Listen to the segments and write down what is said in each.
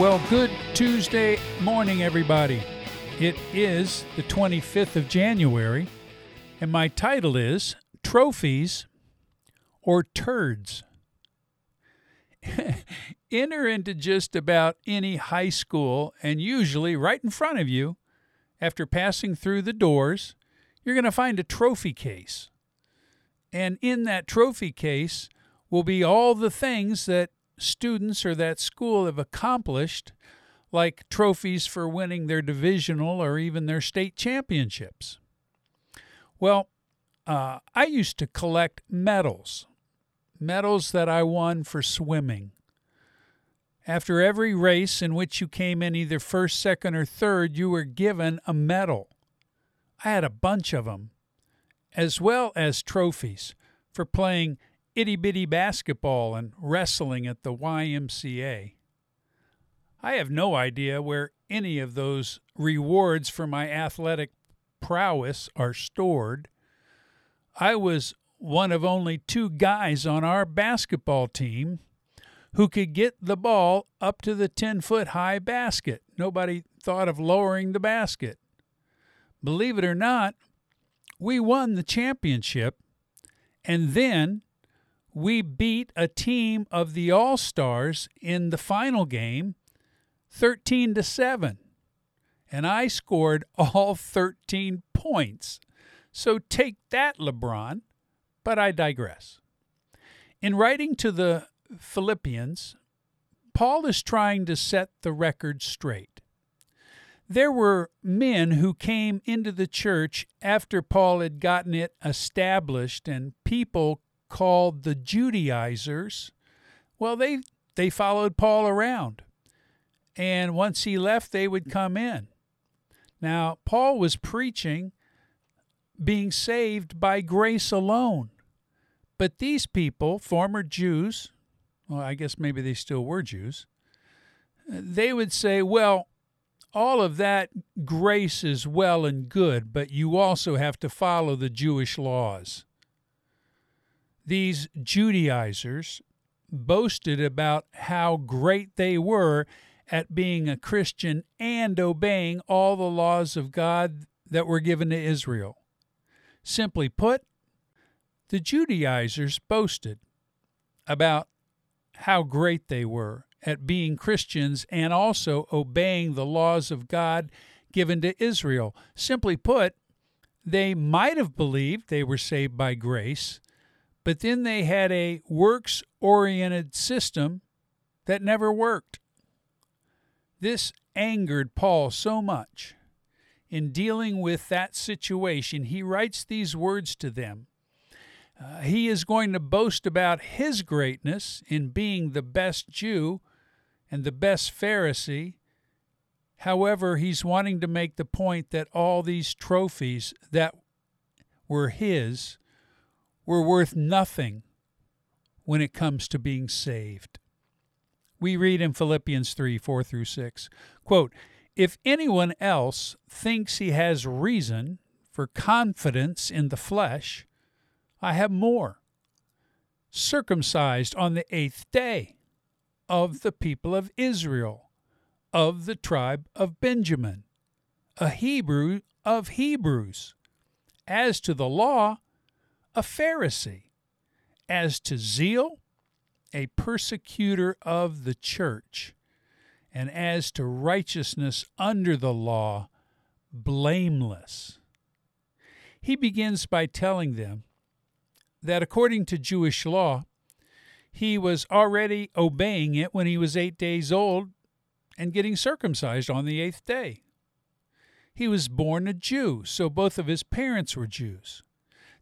Well, good Tuesday morning, everybody. It is the 25th of January, and my title is Trophies or Turds. Enter into just about any high school, and usually right in front of you, after passing through the doors, you're going to find a trophy case. And in that trophy case will be all the things that students or that school have accomplished, like trophies for winning their divisional or even their state championships. Well, uh, I used to collect medals, medals that I won for swimming. After every race in which you came in either first, second, or third, you were given a medal. I had a bunch of them, as well as trophies for playing itty bitty basketball and wrestling at the YMCA. I have no idea where any of those rewards for my athletic prowess are stored. I was one of only two guys on our basketball team who could get the ball up to the 10 foot high basket. Nobody thought of lowering the basket. Believe it or not, we won the championship, and then we beat a team of the All Stars in the final game 13 to 7. And I scored all 13 points. So take that, LeBron. But I digress. In writing to the Philippians, Paul is trying to set the record straight. There were men who came into the church after Paul had gotten it established, and people called the Judaizers, well, they, they followed Paul around. And once he left, they would come in. Now, Paul was preaching being saved by grace alone. But these people, former Jews, well, I guess maybe they still were Jews, they would say, well, all of that grace is well and good, but you also have to follow the Jewish laws. These Judaizers boasted about how great they were at being a Christian and obeying all the laws of God that were given to Israel. Simply put, the Judaizers boasted about how great they were at being Christians and also obeying the laws of God given to Israel. Simply put, they might have believed they were saved by grace, but then they had a works oriented system that never worked. This angered Paul so much. In dealing with that situation, he writes these words to them. Uh, he is going to boast about his greatness in being the best Jew and the best Pharisee. However, he's wanting to make the point that all these trophies that were his were worth nothing when it comes to being saved. We read in Philippians 3 4 through 6, quote, If anyone else thinks he has reason for confidence in the flesh, I have more. Circumcised on the eighth day, of the people of Israel, of the tribe of Benjamin, a Hebrew of Hebrews. As to the law, a Pharisee, as to zeal, a persecutor of the church, and as to righteousness under the law, blameless. He begins by telling them that according to Jewish law, he was already obeying it when he was eight days old and getting circumcised on the eighth day. He was born a Jew, so both of his parents were Jews.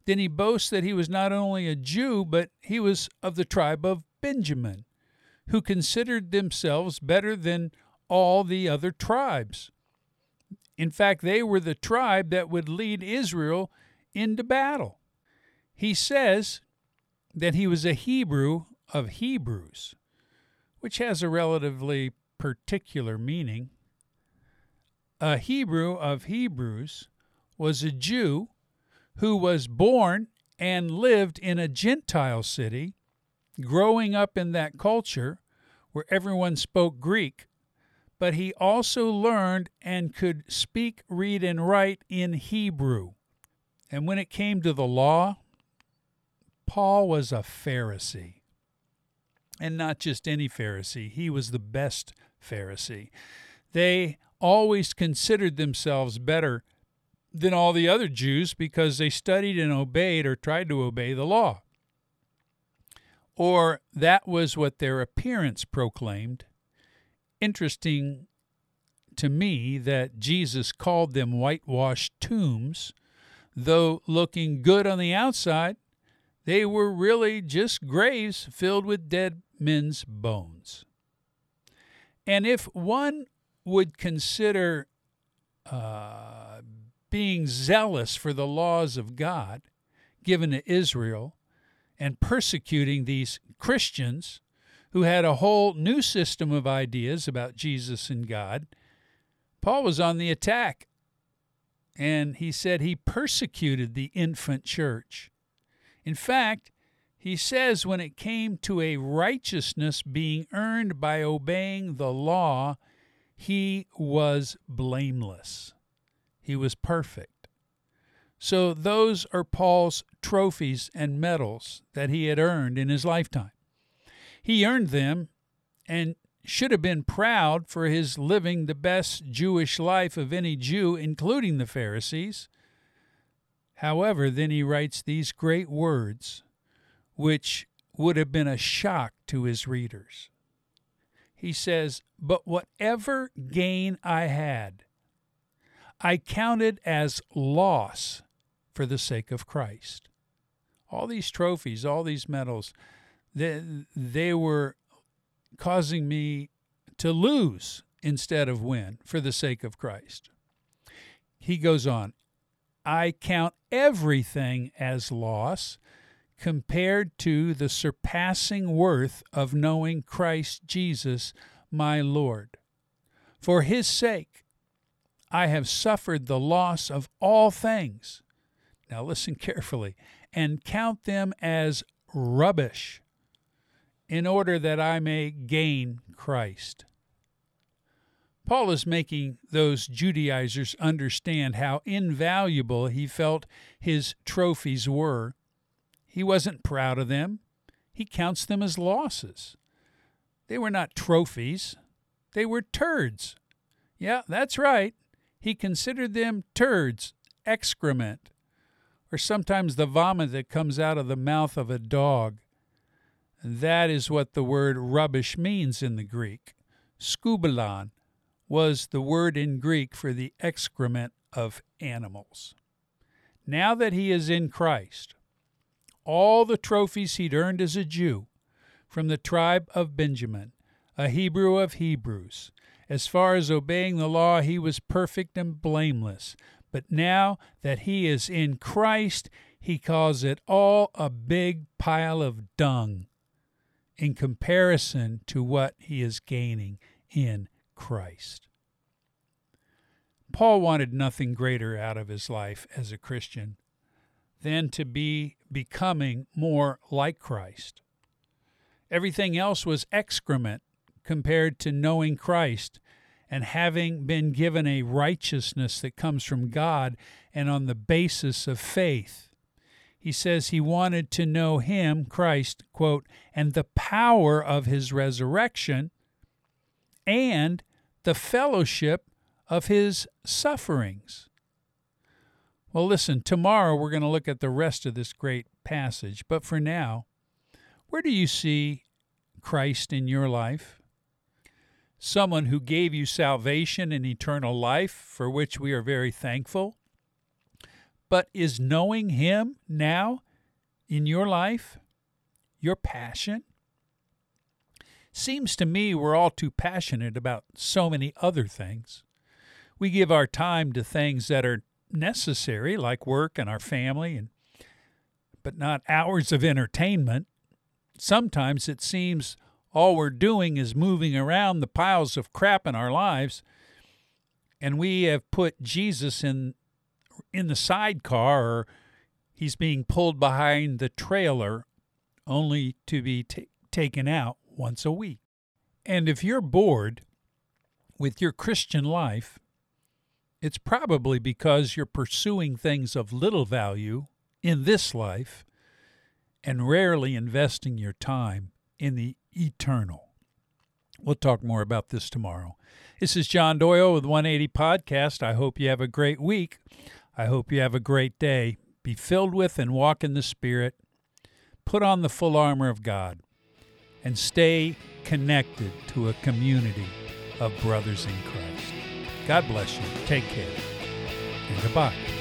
Then he boasts that he was not only a Jew, but he was of the tribe of Benjamin, who considered themselves better than all the other tribes. In fact, they were the tribe that would lead Israel into battle. He says that he was a Hebrew of Hebrews, which has a relatively particular meaning. A Hebrew of Hebrews was a Jew who was born and lived in a Gentile city, growing up in that culture where everyone spoke Greek, but he also learned and could speak, read, and write in Hebrew. And when it came to the law, Paul was a Pharisee. And not just any Pharisee, he was the best Pharisee. They always considered themselves better than all the other Jews because they studied and obeyed or tried to obey the law. Or that was what their appearance proclaimed. Interesting to me that Jesus called them whitewashed tombs, though looking good on the outside, they were really just graves filled with dead men's bones. And if one would consider uh, being zealous for the laws of God given to Israel and persecuting these Christians who had a whole new system of ideas about Jesus and God, Paul was on the attack. And he said he persecuted the infant church. In fact, he says when it came to a righteousness being earned by obeying the law, he was blameless. He was perfect. So those are Paul's trophies and medals that he had earned in his lifetime. He earned them and should have been proud for his living the best Jewish life of any Jew, including the Pharisees. However, then he writes these great words, which would have been a shock to his readers he says, But whatever gain I had, I counted as loss for the sake of Christ. All these trophies, all these medals, they, they were causing me to lose instead of win for the sake of Christ. He goes on, I count everything as loss compared to the surpassing worth of knowing Christ Jesus, my Lord. For his sake, I have suffered the loss of all things. Now listen carefully and count them as rubbish in order that I may gain Christ. Paul is making those Judaizers understand how invaluable he felt his trophies were he wasn't proud of them. He counts them as losses. They were not trophies, they were turds. Yeah, that's right. He considered them turds, excrement, or sometimes the vomit that comes out of the mouth of a dog. That is what the word rubbish means in the Greek. Skubalon was the word in Greek for the excrement of animals. Now that he is in Christ, all the trophies he'd earned as a Jew from the tribe of Benjamin, a Hebrew of Hebrews. As far as obeying the law, he was perfect and blameless. But now that he is in Christ, he calls it all a big pile of dung in comparison to what he is gaining in Christ. Paul wanted nothing greater out of his life as a Christian than to be becoming more like Christ. Everything else was excrement compared to knowing Christ and having been given a righteousness that comes from God and on the basis of faith. He says he wanted to know him, Christ, quote, and the power of his resurrection and the fellowship of his sufferings. Well, listen, tomorrow we're going to look at the rest of this great passage. But for now, where do you see Christ in your life? Someone who gave you salvation and eternal life, for which we are very thankful. But is knowing Him now in your life your passion? Seems to me we're all too passionate about so many other things. We give our time to things that are necessary, like work and our family, and but not hours of entertainment. Sometimes it seems all we're doing is moving around the piles of crap in our lives, and we have put Jesus in in the sidecar, or he's being pulled behind the trailer, only to be t- taken out once a week. And if you're bored with your Christian life, it's probably because you're pursuing things of little value in this life and rarely investing your time in the eternal. We'll talk more about this tomorrow. This is John Doyle with 180 Podcast. I hope you have a great week. I hope you have a great day. Be filled with and walk in the Spirit. Put on the full armor of God and stay connected to a community of brothers in Christ. God bless you. Take care. And goodbye.